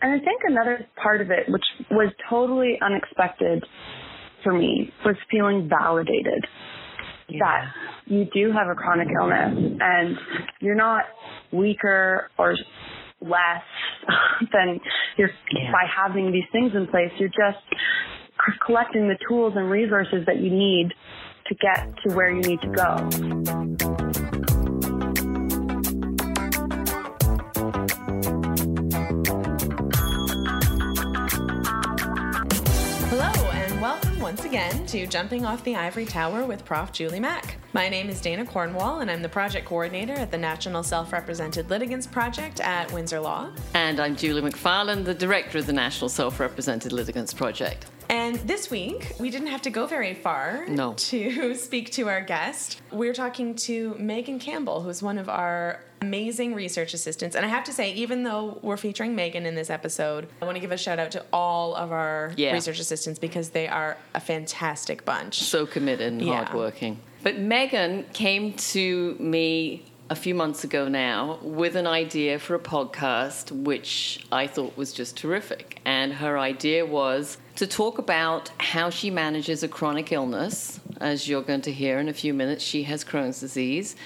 And I think another part of it, which was totally unexpected for me, was feeling validated yeah. that you do have a chronic illness and you're not weaker or less than you're yeah. by having these things in place. You're just collecting the tools and resources that you need to get to where you need to go. Once again to Jumping Off the Ivory Tower with Prof. Julie Mack. My name is Dana Cornwall, and I'm the project coordinator at the National Self Represented Litigants Project at Windsor Law. And I'm Julie Macfarlane, the director of the National Self Represented Litigants Project. And this week, we didn't have to go very far no. to speak to our guest. We're talking to Megan Campbell, who's one of our amazing research assistants. And I have to say, even though we're featuring Megan in this episode, I want to give a shout out to all of our yeah. research assistants because they are a fantastic bunch. So committed and yeah. hardworking. But Megan came to me a few months ago now with an idea for a podcast, which I thought was just terrific. And her idea was to talk about how she manages a chronic illness. As you're going to hear in a few minutes, she has Crohn's disease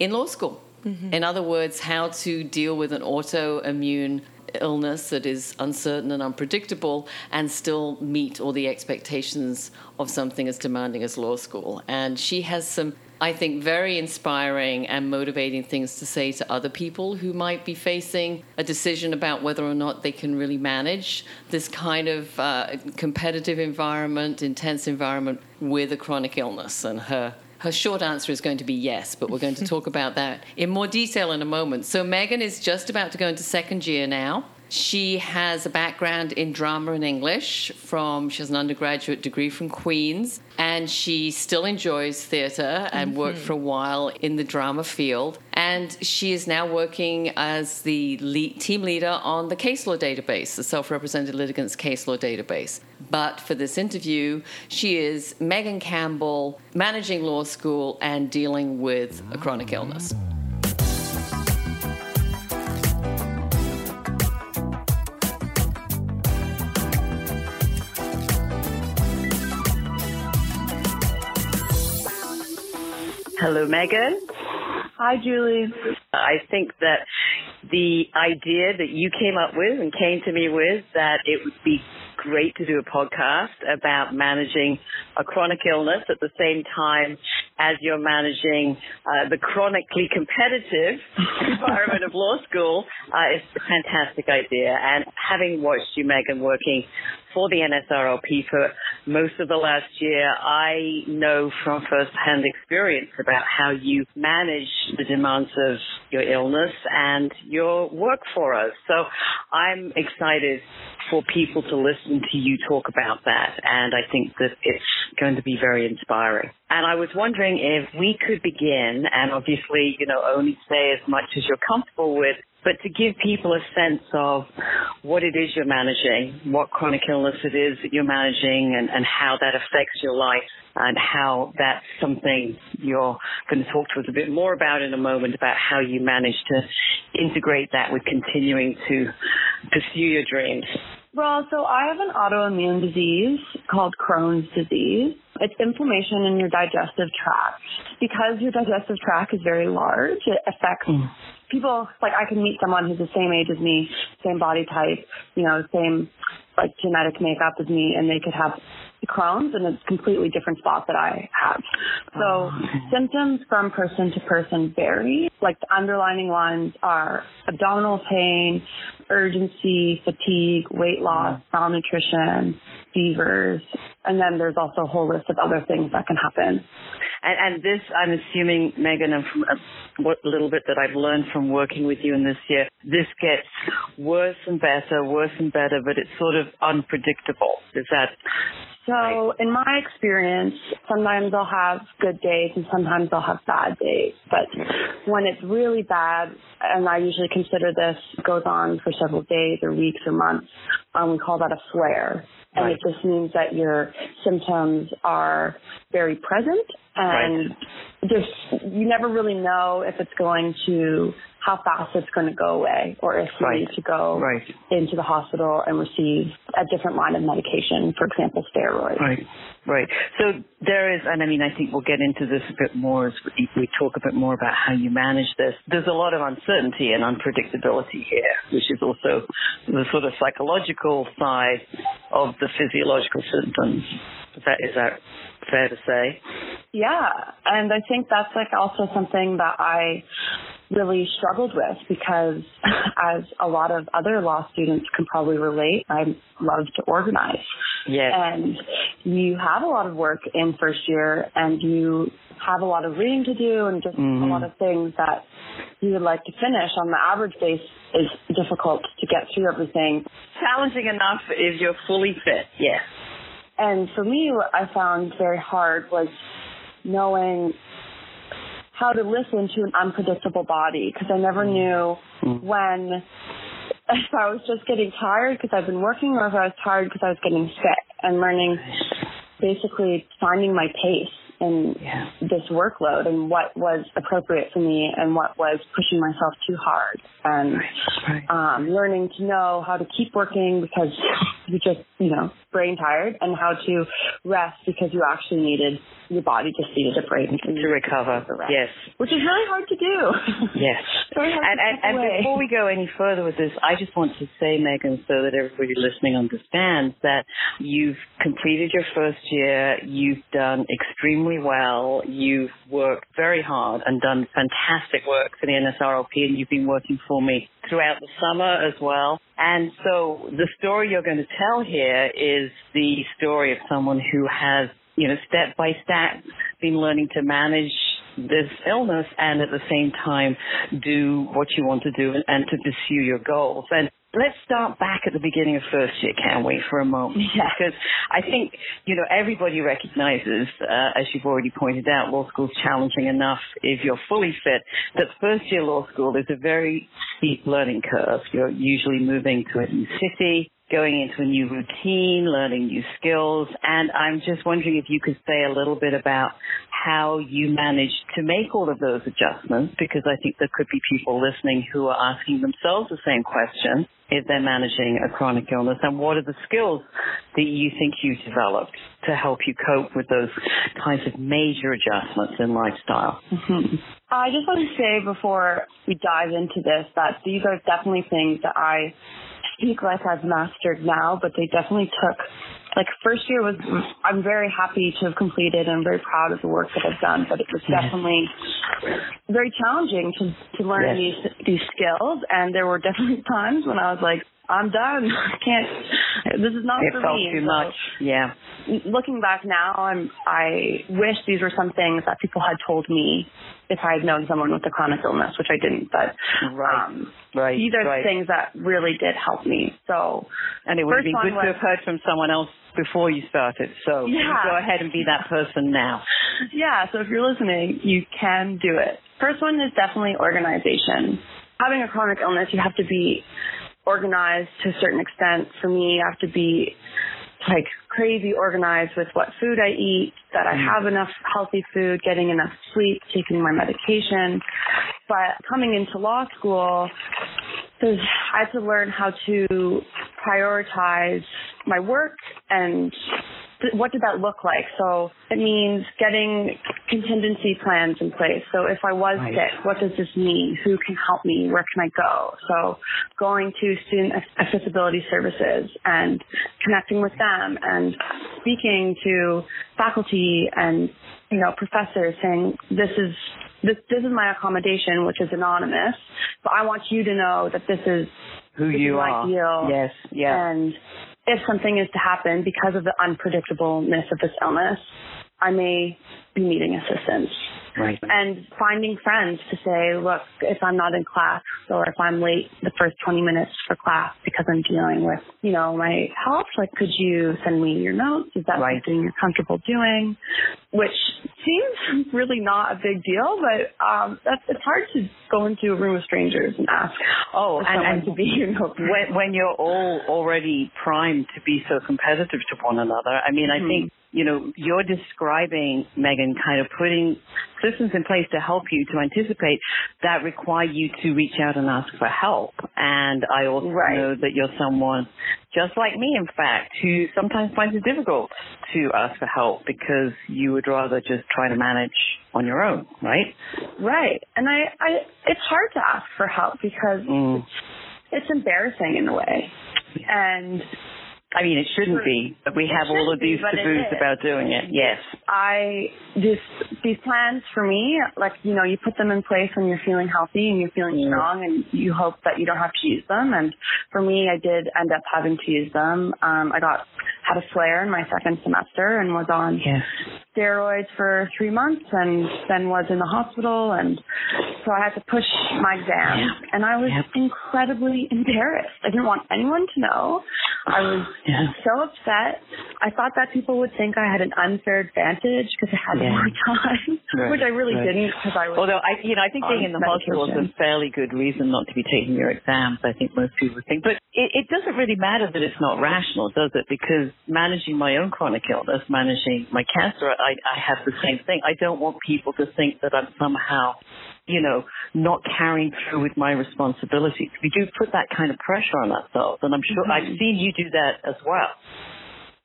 in law school. Mm-hmm. In other words, how to deal with an autoimmune illness that is uncertain and unpredictable and still meet all the expectations of something as demanding as law school. And she has some I think, very inspiring and motivating things to say to other people who might be facing a decision about whether or not they can really manage this kind of uh, competitive environment, intense environment with a chronic illness. And her her short answer is going to be yes, but we're going to talk about that in more detail in a moment. So, Megan is just about to go into second year now. She has a background in drama and English from she has an undergraduate degree from Queen's and she still enjoys theater and mm-hmm. worked for a while in the drama field and she is now working as the lead, team leader on the case law database, the self-represented litigants case law database. But for this interview, she is Megan Campbell managing law school and dealing with a chronic illness. Hello, Megan. Hi, Julie. I think that the idea that you came up with and came to me with that it would be great to do a podcast about managing a chronic illness at the same time as you're managing uh, the chronically competitive environment of law school uh, is a fantastic idea. And having watched you, Megan, working for the NSRLP for most of the last year, I know from firsthand experience about how you manage the demands of your illness and your work for us. So I'm excited for people to listen to you talk about that. And I think that it's going to be very inspiring. And I was wondering if we could begin and obviously, you know, only say as much as you're comfortable with but to give people a sense of what it is you're managing, what chronic illness it is that you're managing, and, and how that affects your life, and how that's something you're going to talk to us a bit more about in a moment about how you manage to integrate that with continuing to pursue your dreams. Well, so I have an autoimmune disease called Crohn's disease. It's inflammation in your digestive tract. Because your digestive tract is very large, it affects mm people like I can meet someone who's the same age as me, same body type, you know, same like genetic makeup as me, and they could have Crohn's in a completely different spot that I have. So oh, symptoms from person to person vary. Like the underlining ones are abdominal pain, urgency, fatigue, weight loss, mm. malnutrition, fevers, and then there's also a whole list of other things that can happen. And, and this, I'm assuming, Megan, and from what little bit that I've learned from working with you in this year, this gets worse and better, worse and better, but it's sort of unpredictable. Is that so in my experience, sometimes I'll have good days and sometimes I'll have bad days. But when it's really bad, and I usually consider this goes on for several days or weeks or months, um, we call that a flare. And Right. it just means that your symptoms are very present and just you never really know if it's going to how fast it's going to go away or if you Right. need to go Right. into the hospital and receive a different line of medication, for example, steroids. Right, right. So there is, and I mean, I think we'll get into this a bit more as we, talk a bit more about how you manage this. There's a lot of uncertainty and unpredictability here, which is also the sort of psychological side of the physiological symptoms. Is that, is that fair to say? Yeah, and I think that's like also something that I really struggled with because as a lot of other law students can probably relate, I love to organize. Yes. And you have a lot of work in first year and you have a lot of reading to do and just Mhm. a lot of things that you would like to finish on the average base is difficult to get through everything. Challenging enough if you're fully fit. Yes. And for me, what I found very hard was knowing how to listen to an unpredictable body because I never knew Mm. when if I was just getting tired because I've been working or if I was tired because I was getting sick and learning basically finding my pace in Yeah. this workload and what was appropriate for me and what was pushing myself too hard and Right. um, learning to know how to keep working because you just, you know, brain tired and how to rest because you actually needed, your body just needed a break. To recover. Yes. Which is really hard to do. Yes. And, and, and before we go any further with this, I just want to say, Megan, so that everybody listening understands that you've completed your first year, you've done extremely well, you've worked very hard and done fantastic work for the NSRLP, and you've been working for me throughout the summer as well. And so the story you're going to tell here is the story of someone who has, you know, step by step been learning to manage this illness and at the same time do what you want to do and, and to pursue your goals. And let's start back at the beginning of first year, can we, for a moment? Yeah. Because I think, you know, everybody recognizes, uh, as you've already pointed out, law school's challenging enough if you're fully fit, that first year law school is a very steep learning curve. You're usually moving to a new city, going into a new routine, learning new skills, and I'm just wondering if you could say a little bit about how you managed to make all of those adjustments, because I think there could be people listening who are asking themselves the same question if they're managing a chronic illness, and what are the skills that you think you developed to help you cope with those kinds of major adjustments in lifestyle? Mhm. I just want to say before we dive into this that these are definitely things that I speak like I've mastered now, but they definitely took like first year was I'm very happy to have completed and I'm very proud of the work that I've done, but it was Yes. definitely very challenging to to learn Yes. these these skills and there were definitely times when I was like I'm done. I can't. This is not It for felt me. too So- much. Yeah. looking back now, I'm, I wish these were some things that people had told me if I had known someone with a chronic illness, which I didn't. But Right. um, Right. these are right. things that really did help me. So And it would have been good to have heard from someone else before you started. So Yeah. go ahead and be that person now. yeah, so if you're listening, you can do it. First one is definitely organization. Having a chronic illness, you have to be organized to a certain extent. For me, I have to be like crazy organized with what food I eat, that I mm. have enough healthy food, getting enough sleep, taking my medication. But coming into law school, there's, I had to learn how to prioritize my work and th- what did that look like? So it means getting contingency plans in place. So if I was Right. sick, what does this mean? Who can help me? Where can I go? So going to student accessibility services and connecting with them and speaking to faculty and, you know, professors saying, this is, this, this is my accommodation, which is anonymous, but I want you to know that this is Who This you is are. deal. Yes. Yeah. and if something is to happen because of the unpredictableness of this illness, I may be needing assistance. Right. And finding friends to say, look, if I'm not in class or if I'm late the first 20 minutes for class because I'm dealing with, you know, my health, like, could you send me your notes? Is that right. something you're comfortable doing? Which seems really not a big deal, but um, that's, it's hard to go into a room of strangers and ask. Oh, and, and to be, you know, when, when you're all already primed to be so competitive to one another, I mean, mm-hmm. I think you know, you're describing, Megan, kind of putting systems in place to help you to anticipate that require you to reach out and ask for help. And I also right. know that you're someone just like me, in fact, who sometimes finds it difficult to ask for help because you would rather just try to manage on your own, right? Right. And I, I it's hard to ask for help because mm. it's, it's embarrassing in a way. And I mean, it shouldn't be, but we have all of these taboos about doing it. Yes. I this these plans for me, like you know, you put them in place when you're feeling healthy and you're feeling mm. strong, and you hope that you don't have to use them. And for me, I did end up having to use them. Um, I got had a flare in my second semester and was on yes. steroids for three months, and then was in the hospital, and so I had to push my exam, and I was yep. incredibly embarrassed. I didn't want anyone to know. I was yeah. so upset. I thought that people would think I had an unfair advantage because I had yeah. more time, right. which I really right. didn't because I was. Although I, you know, I think being in the hospital is a fairly good reason not to be taking your exams. I think most people think, but it, it doesn't really matter that it's not rational, does it? Because managing my own chronic illness, managing my cancer, I, I have the same thing. I don't want people to think that I'm somehow you know, not carrying through with my responsibilities. We do put that kind of pressure on ourselves, and I'm sure mm-hmm. I've seen you do that as well.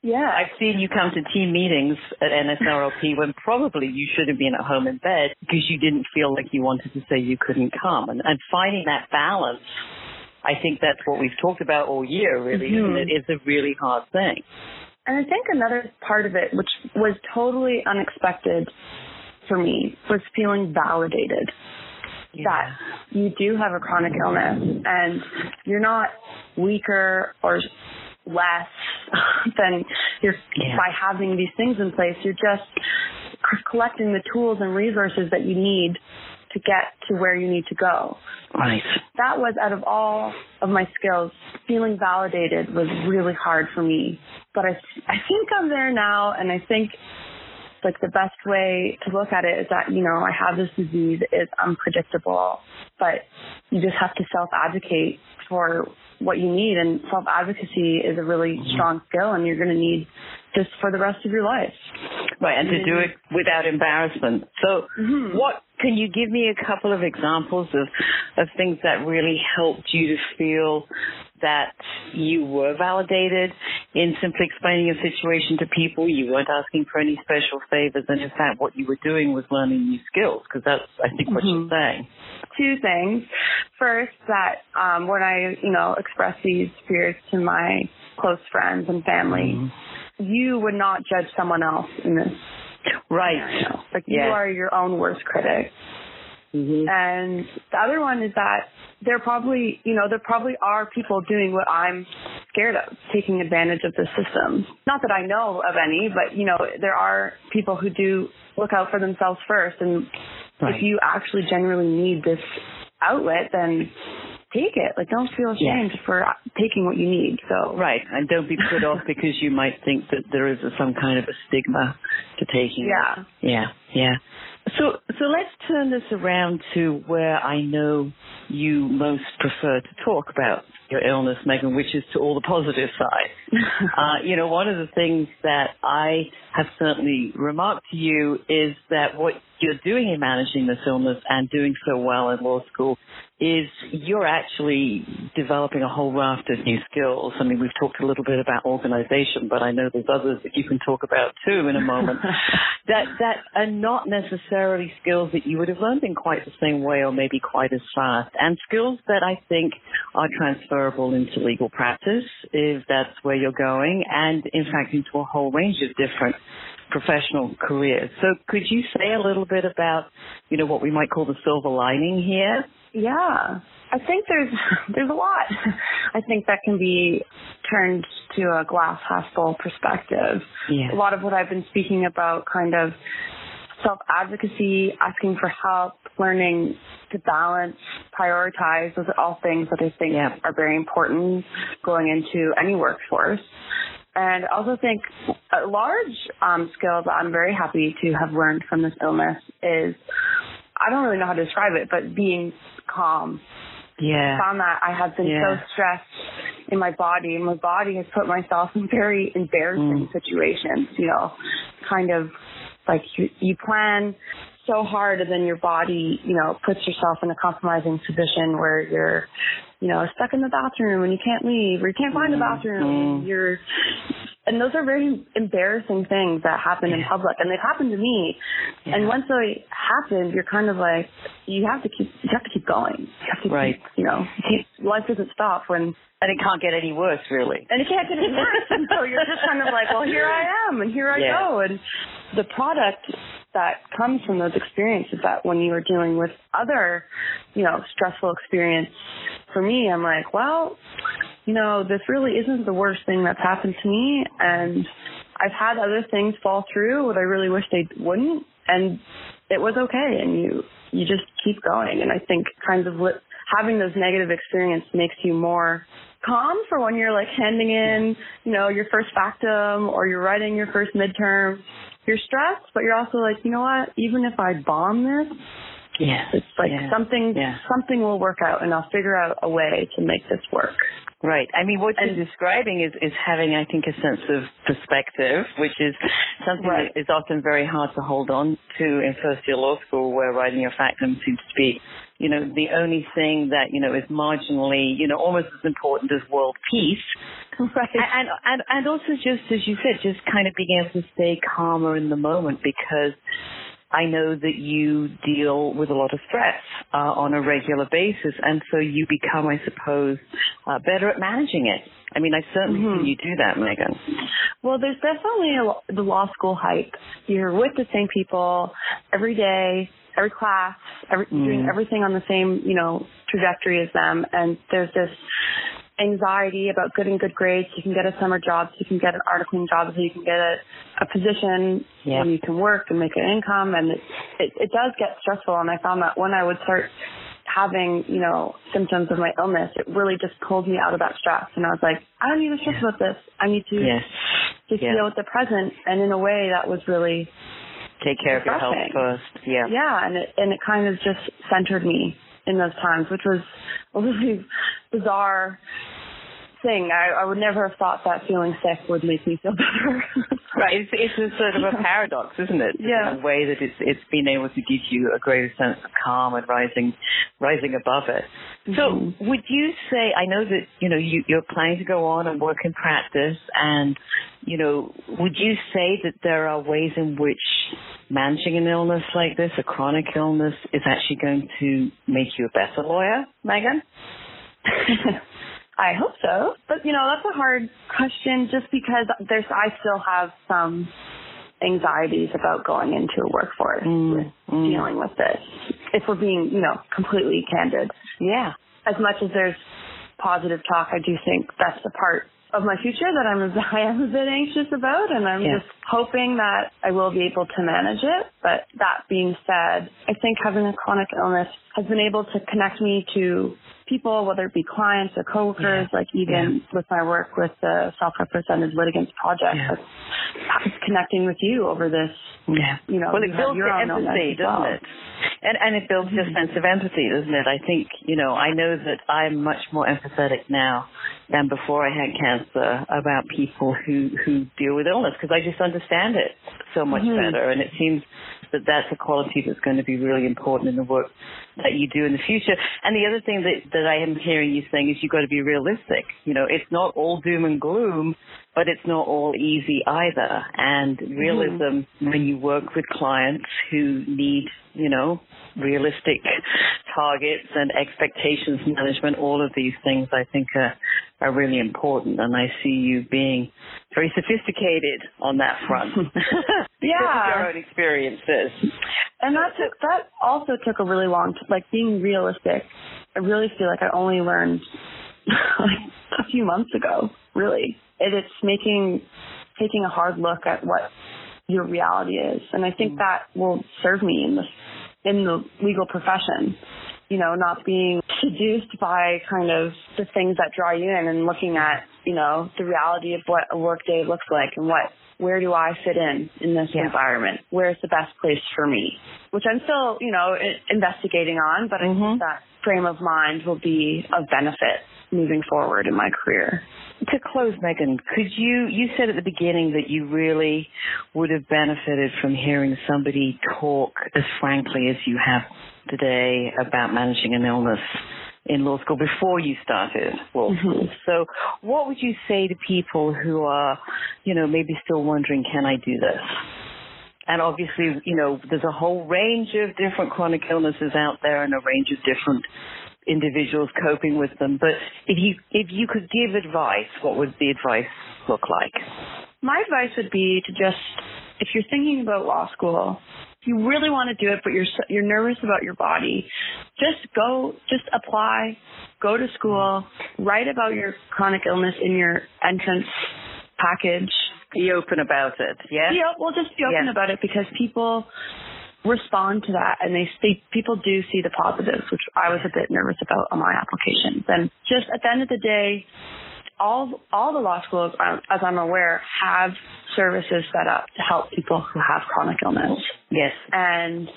Yeah. I've seen you come to team meetings at NSRLP when probably you should have been at home in bed because you didn't feel like you wanted to say you couldn't come. And, and finding that balance, I think that's what we've talked about all year, really, mm-hmm. and it is a really hard thing. And I think another part of it, which was totally unexpected for me was feeling validated yeah. that you do have a chronic illness and you're not weaker or less than you're yeah. by having these things in place. You're just collecting the tools and resources that you need to get to where you need to go. Right. That was out of all of my skills, feeling validated was really hard for me. But I, I think I'm there now, and I think like the best way to look at it is that, you know, I have this disease, it's unpredictable, but you just have to self advocate for what you need and self advocacy is a really mm-hmm. strong skill and you're going to need this for the rest of your life. Right, and to do it without embarrassment. So, mm-hmm. what can you give me a couple of examples of of things that really helped you to feel that you were validated in simply explaining your situation to people. You weren't asking for any special favors, and in fact, what you were doing was learning new skills. Because that's, I think, what mm-hmm. you're saying. Two things. First, that um, when I, you know, express these fears to my close friends and family, mm-hmm. you would not judge someone else in this. Right. Scenario. Like you are your own worst critic. Mm-hmm. And the other one is that there probably, you know, there probably are people doing what I'm scared of, taking advantage of the system. Not that I know of any, but, you know, there are people who do look out for themselves first. And right. if you actually genuinely need this outlet, then take it. Like, don't feel ashamed yes. for taking what you need. So right, and don't be put off because you might think that there is a, some kind of a stigma to taking. Yeah, it. yeah, yeah. So, so let's turn this around to where I know you most prefer to talk about your illness, Megan, which is to all the positive side. uh, you know, one of the things that I have certainly remarked to you is that what you're doing in managing this illness and doing so well in law school is you're actually developing a whole raft of new skills. I mean, we've talked a little bit about organization, but I know there's others that you can talk about too in a moment that, that are not necessarily skills that you would have learned in quite the same way or maybe quite as fast and skills that I think are transferable into legal practice if that's where you're going and in fact into a whole range of different professional careers. So could you say a little bit about, you know, what we might call the silver lining here Yeah. I think there's there's a lot. I think that can be turned to a glass half full perspective. Yeah. A lot of what I've been speaking about kind of self advocacy, asking for help, learning to balance, prioritize, those are all things that I think Yeah. are very important going into any workforce. And I also think a large um, skill that I'm very happy to have learned from this illness is I don't really know how to describe it, but being calm. Yeah. I found that I have been Yeah. so stressed in my body, and my body has put myself in very embarrassing Mm. situations. You know, kind of like you, you plan so hard, and then your body, you know, puts yourself in a compromising position where you're, you know, stuck in the bathroom and you can't leave, or you can't find the bathroom. Mm. You're and those are very embarrassing things that happen in public and they've happened to me and once they happen you're kind of like you have to keep you have to keep going you have to Right. keep, you know life doesn't stop when And it can't get any worse, really. and it can't get any worse and so you're just kind of like well here i am and here i Yeah. go and the product that comes from those experiences that when you are dealing with other you know stressful experience for me i'm like well you know, this really isn't the worst thing that's happened to me. And I've had other things fall through what I really wish they wouldn't. And it was okay. And you, you just keep going. And I think kind of li- having those negative experience makes you more calm for when you're like handing in, you know, your first factum or you're writing your first midterm. You're stressed, but you're also like, you know what? Even if I bomb this, Yeah. it's like Yeah. something, Yeah. something will work out and I'll figure out a way to make this work. Right. I mean, what And- you're describing is, is having, I think, a sense of perspective, which is something Right. that is often very hard to hold on to in first year law school, where writing your factum seems to be, you know, the only thing that, you know, is marginally, you know, almost as important as world peace. Right. And, and, and also just, as you said, just kind of being able to stay calmer in the moment because I know that you deal with a lot of stress uh, on a regular basis, and so you become, I suppose, uh, better at managing it. I mean, I certainly Mhm. see you do that, Megan. Well, there's definitely a, the law school hype. You're with the same people every day, every class, every, Mm. doing everything on the same, you know, trajectory as them. And there's this anxiety about getting good grades. You can get a summer job, so you can get an articling job, so you can get a, a position Yeah. where you can work and make an income. And it, it, it does get stressful. And I found that when I would start having, you know, symptoms of my illness, it really just pulled me out of that stress. And I was like, I don't need to stress about this. I need to Yes. just Yeah. deal with the present. And in a way, that was really, Take care of your health first. Yeah. yeah, and it and it kind of just centered me in those times, which was a really bizarre thing. I, I would never have thought that feeling sick would make me feel better. Right. It's, it's a sort of a paradox, isn't it? Yeah. In a way that it's it's been able to give you a greater sense of calm and rising rising above it. So Mhm. would you say I know that, you know, you, you're planning to go on and work in practice and you know, would you say that there are ways in which managing an illness like this, a chronic illness, is actually going to make you a better lawyer, Megan? I hope so. But you know, that's a hard question just because there's I still have some anxieties about going into a workforce Mm, with mm. dealing with this. If we're being, you know, completely candid. Yeah. As much as there's positive talk, I do think that's the part of my future that I'm I am a bit anxious about and I'm Yeah. just hoping that I will be able to manage it. But that being said, I think having a chronic illness has been able to connect me to people, whether it be clients or coworkers, like even with my work with the Self-Represented Litigants Project, Yeah. like, connecting with you over this, Yeah. you know, well, you it have builds your your empathy, well. doesn't it? And and it builds your Mhm. sense of empathy, doesn't it? I think you know I know that I'm much more empathetic now than before I had cancer about people who who deal with illness because I just understand it so much Mhm. better, and it seems that that's a quality that's going to be really important in the work that you do in the future. And the other thing that that I am hearing you saying is you've got to be realistic. You know, it's not all doom and gloom, but it's not all easy either. And realism mm-hmm. when you work with clients who need, you know, realistic targets and expectations management, all of these things I think are, are really important. And I see you being very sophisticated on that front. Yeah. our own experiences. And that took that also took a really long t- like being realistic. I really feel like I only learned like a few months ago, really. And it's making taking a hard look at what your reality is. And I think mm. that will serve me in the in the legal profession. You know, not being seduced by kind of the things that draw you in and looking at, you know, the reality of what a workday looks like and what where do I fit in in this Yeah. environment? Where's the best place for me? Which I'm still, you know, i- investigating on, but I Mhm. think that frame of mind will be of benefit moving forward in my career. To close, Megan, could you, you said at the beginning that you really would have benefited from hearing somebody talk as frankly as you have today about managing an illness in law school before you started law mm-hmm. school. So what would you say to people who are, you know, maybe still wondering, can I do this? And obviously, you know, there's a whole range of different chronic illnesses out there and a range of different individuals coping with them. But if you if you could give advice, what would the advice look like? My advice would be to just, if you're thinking about law school, you really want to do it, but you're you're nervous about your body, just go, just apply, go to school, write about your chronic illness in your entrance package. Be open about it. Yeah. Yeah, well, just be open Yeah. about it because people respond to that and they see people do see the positives, which I was a bit nervous about on my applications. And just at the end of the day, all all the law schools, um, as I'm aware, have services set up to help people who have chronic illness. Yes. And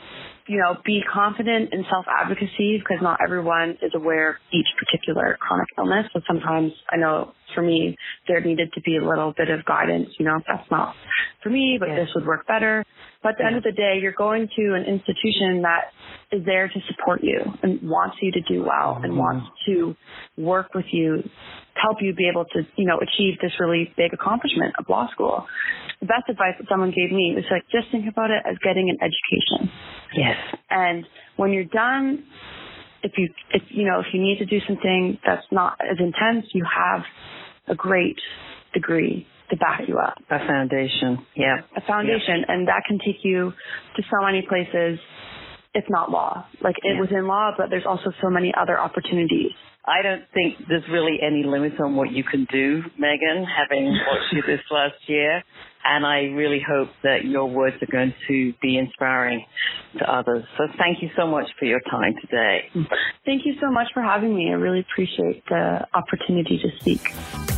you know, be confident in self advocacy because not everyone is aware of each particular chronic illness. So sometimes I know for me there needed to be a little bit of guidance. You know, that's not for me, but Yeah. this would work better. But at the end of the day, you're going to an institution that is there to support you and wants you to do well and mm-hmm. wants to work with you, help you be able to, you know, achieve this really big accomplishment of law school. The best advice that someone gave me was like, just think about it as getting an education. Yes. And when you're done, if you, if, you know, if you need to do something that's not as intense, you have a great degree to back you up A foundation. Yeah. a foundation, and that can take you to so many places. If not law, like it Yeah. was in law, but there's also so many other opportunities. I don't think there's really any limits on what you can do, Megan, having watched you this last year. And I really hope that your words are going to be inspiring to others. So thank you so much for your time today. Thank you so much for having me. I really appreciate the opportunity to speak.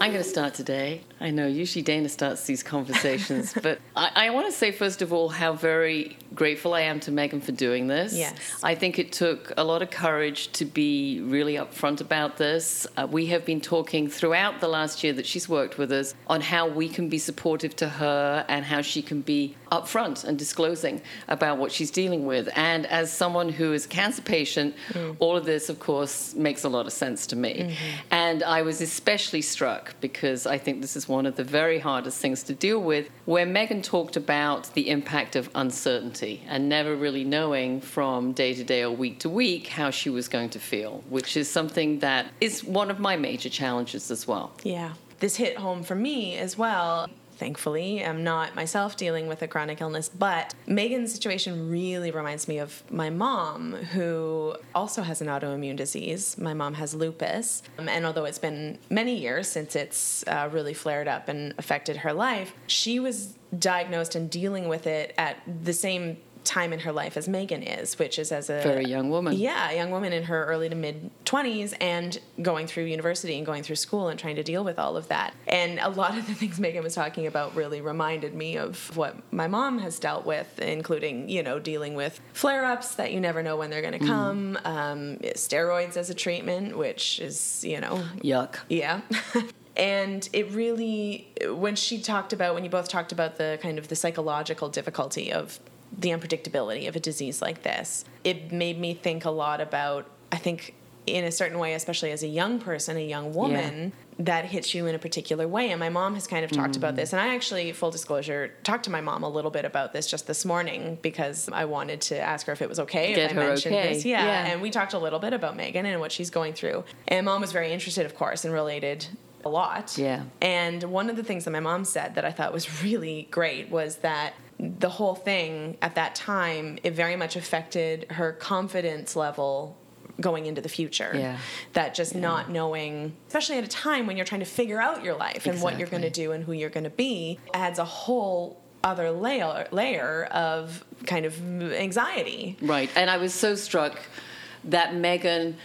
I'm going to start today. I know usually Dana starts these conversations, but I, I want to say, first of all, how very grateful I am to Megan for doing this. Yes. I think it took a lot of courage to be really upfront about this. Uh, we have been talking throughout the last year that she's worked with us on how we can be supportive to her and how she can be upfront and disclosing about what she's dealing with. And as someone who is a cancer patient, all of this, of course, makes a lot of sense to me. And I was especially struck because I think this is one of the very hardest things to deal with, where Megan talked about the impact of uncertainty and never really knowing from day to day or week to week how she was going to feel, which is something that is one of my major challenges as well. Yeah. This hit home for me as well. Thankfully, I'm not myself dealing with a chronic illness, but Megan's situation really reminds me of my mom, who also has an autoimmune disease. My mom has lupus, um, and although it's been many years since it's uh, really flared up and affected her life, she was diagnosed and dealing with it at the same time in her life as Megan is, which is as a Very young woman. yeah, a young woman in her early to mid 20s and going through university and going through school and trying to deal with all of that. And a lot of the things Megan was talking about really reminded me of what my mom has dealt with, including, you know, dealing with flare ups that you never know when they're going to come, um, steroids as a treatment, which is, you know, Yuck. yeah. and it really, when she talked about, when you both talked about the kind of the psychological difficulty of the unpredictability of a disease like this, it made me think a lot about, I think, in a certain way, especially as a young person, a young woman, yeah. that hits you in a particular way. And my mom has kind of talked mm. about this. And I actually, full disclosure, talked to my mom a little bit about this just this morning because I wanted to ask her if it was okay Get if I mentioned okay. this. Yeah. yeah. And we talked a little bit about Megan and what she's going through. And mom was very interested, of course, and related a lot. Yeah. And one of the things that my mom said that I thought was really great was that the whole thing at that time it very much affected her confidence level going into the future. Yeah. That just yeah. not knowing, especially at a time when you're trying to figure out your life exactly. and what you're going to do and who you're going to be, adds a whole other layer layer of kind of anxiety. Right. And I was so struck that Megan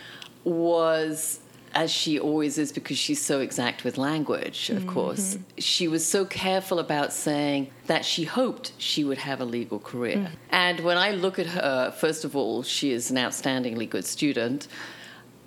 was as she always is because she's so exact with language, of mm-hmm. course. She was so careful about saying that she hoped she would have a legal career. Mm. And when I look at her, first of all, she is an outstandingly good student.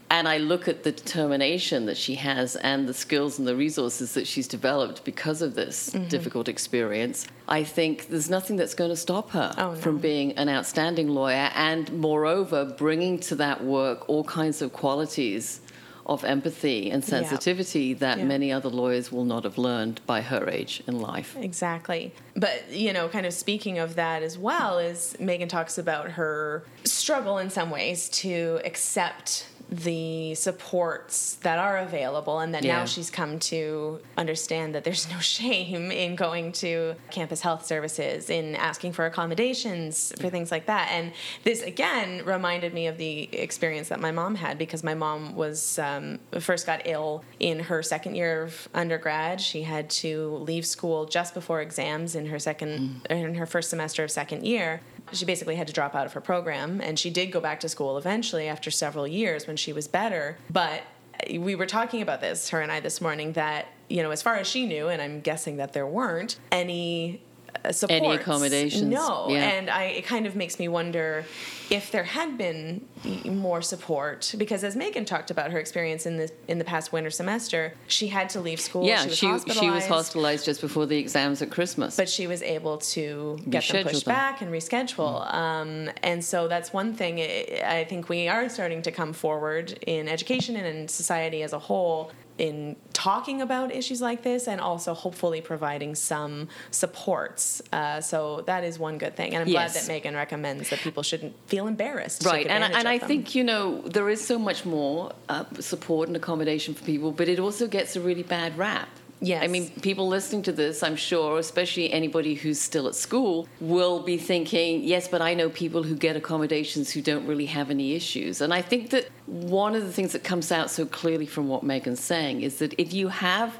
And I look at the determination that she has and the skills and the resources that she's developed because of this mm-hmm. difficult experience. I think there's nothing that's going to stop her oh, no. from being an outstanding lawyer and, moreover, bringing to that work all kinds of qualities of empathy and sensitivity yeah. that yeah. many other lawyers will not have learned by her age in life. Exactly. But, you know, kind of speaking of that as well, is Megan talks about her struggle in some ways to accept the supports that are available and that yeah. now she's come to understand that there's no shame in going to campus health services in asking for accommodations for things like that and this again reminded me of the experience that my mom had because my mom was um, first got ill in her second year of undergrad she had to leave school just before exams in her second mm. in her first semester of second year she basically had to drop out of her program, and she did go back to school eventually after several years when she was better. But we were talking about this, her and I, this morning, that, you know, as far as she knew, and I'm guessing that there weren't any supports. Any accommodations? No, yeah. and I it kind of makes me wonder if there had been more support because as Megan talked about her experience in the in the past winter semester, she had to leave school. Yeah, she was, she, hospitalized, she was hospitalized just before the exams at Christmas. But she was able to get them pushed them. back and reschedule. Mm. Um, and so that's one thing I think we are starting to come forward in education and in society as a whole in talking about issues like this and also hopefully providing some supports. Uh, so that is one good thing. And I'm yes. glad that Megan recommends that people shouldn't feel embarrassed. Right. And, and I them. think, you know, there is so much more uh, support and accommodation for people, but it also gets a really bad rap. Yes. I mean, people listening to this, I'm sure, especially anybody who's still at school, will be thinking, yes, but I know people who get accommodations who don't really have any issues. And I think that one of the things that comes out so clearly from what Megan's saying is that if you have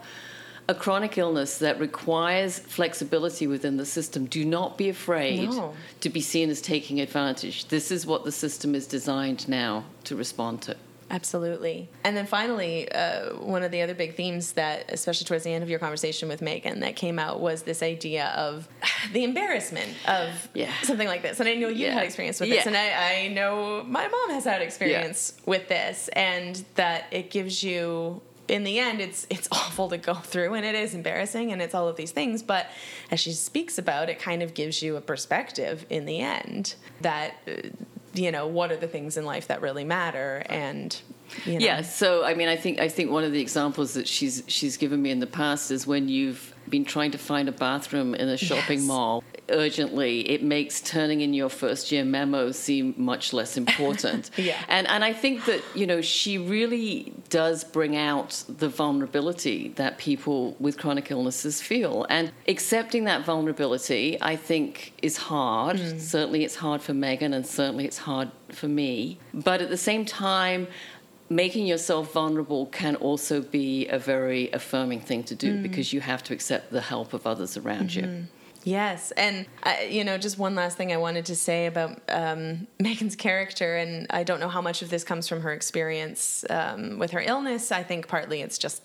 a chronic illness that requires flexibility within the system, do not be afraid no. to be seen as taking advantage. This is what the system is designed now to respond to. Absolutely. And then finally, uh, one of the other big themes that, especially towards the end of your conversation with Megan, that came out was this idea of the embarrassment of yeah. something like this. And I know you yeah. had experience with yeah. this, and I, I, know my mom has had experience with this, and that it gives you. In the end, it's it's awful to go through, and it is embarrassing, and it's all of these things. But as she speaks about, it kind of gives you a perspective in the end that uh, you know what are the things in life that really matter? And you know. yeah so i mean i think i think one of the examples that she's she's given me in the past is when you've been trying to find a bathroom in a shopping yes. mall urgently, it makes turning in your first year memo seem much less important. yeah. And and I think that, you know, she really does bring out the vulnerability that people with chronic illnesses feel. And accepting that vulnerability, I think, is hard. Mm. Certainly it's hard for Megan and certainly it's hard for me. But at the same time, making yourself vulnerable can also be a very affirming thing to do mm. because you have to accept the help of others around mm-hmm. you. Yes, and uh, you know, just one last thing I wanted to say about um, Megan's character, and I don't know how much of this comes from her experience um, with her illness. I think partly it's just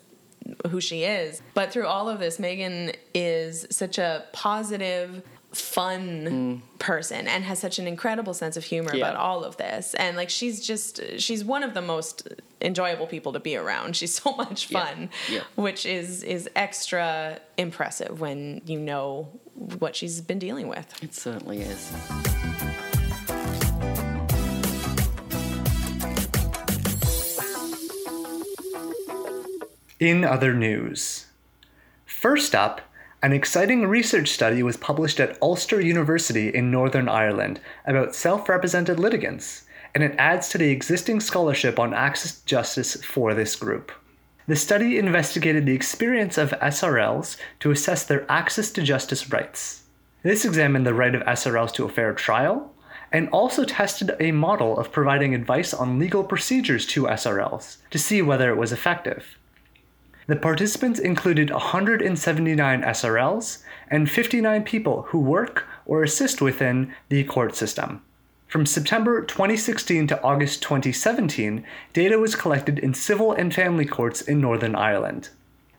who she is, but through all of this, Megan is such a positive, fun mm. person and has such an incredible sense of humor yeah. about all of this and like she's just she's one of the most enjoyable people to be around she's so much fun yeah. Yeah. which is is extra impressive when you know what she's been dealing with it certainly is In other news, first up, an exciting research study was published at Ulster University in Northern Ireland about self represented litigants, and it adds to the existing scholarship on access to justice for this group. The study investigated the experience of SRLs to assess their access to justice rights. This examined the right of SRLs to a fair trial, and also tested a model of providing advice on legal procedures to SRLs to see whether it was effective. The participants included 179 SRLs and 59 people who work or assist within the court system. From September 2016 to August 2017, data was collected in civil and family courts in Northern Ireland.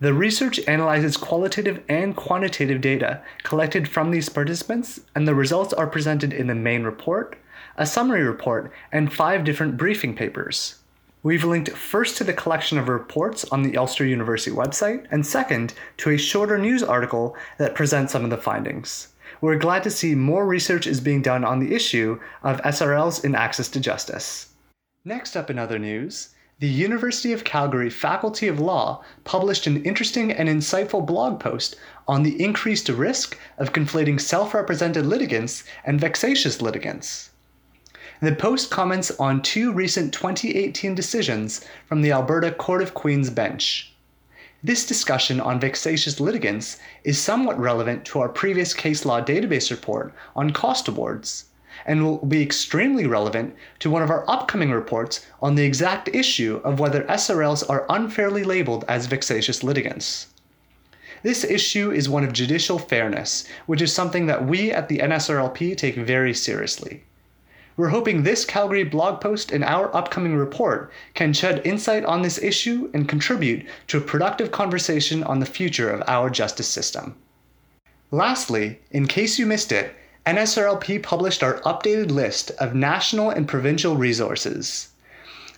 The research analyzes qualitative and quantitative data collected from these participants, and the results are presented in the main report, a summary report, and five different briefing papers. We've linked first to the collection of reports on the Ulster University website, and second to a shorter news article that presents some of the findings. We're glad to see more research is being done on the issue of SRLs in access to justice. Next up in other news, the University of Calgary Faculty of Law published an interesting and insightful blog post on the increased risk of conflating self represented litigants and vexatious litigants. The post comments on two recent 2018 decisions from the Alberta Court of Queen's bench. This discussion on vexatious litigants is somewhat relevant to our previous case law database report on cost awards, and will be extremely relevant to one of our upcoming reports on the exact issue of whether SRLs are unfairly labeled as vexatious litigants. This issue is one of judicial fairness, which is something that we at the NSRLP take very seriously. We're hoping this Calgary blog post and our upcoming report can shed insight on this issue and contribute to a productive conversation on the future of our justice system. Lastly, in case you missed it, NSRLP published our updated list of national and provincial resources.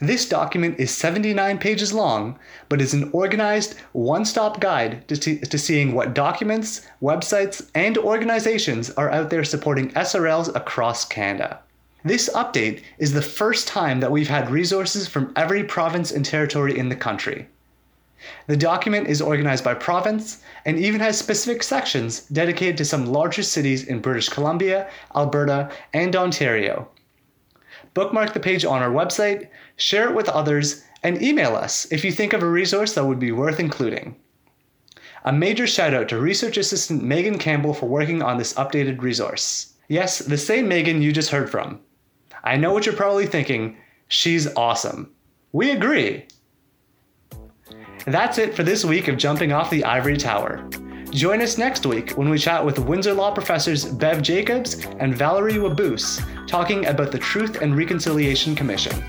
This document is 79 pages long, but is an organized, one stop guide to, t- to seeing what documents, websites, and organizations are out there supporting SRLs across Canada. This update is the first time that we've had resources from every province and territory in the country. The document is organized by province and even has specific sections dedicated to some larger cities in British Columbia, Alberta, and Ontario. Bookmark the page on our website, share it with others, and email us if you think of a resource that would be worth including. A major shout out to research assistant Megan Campbell for working on this updated resource. Yes, the same Megan you just heard from. I know what you're probably thinking. She's awesome. We agree. That's it for this week of Jumping Off the Ivory Tower. Join us next week when we chat with Windsor Law professors Bev Jacobs and Valerie Waboose talking about the Truth and Reconciliation Commission.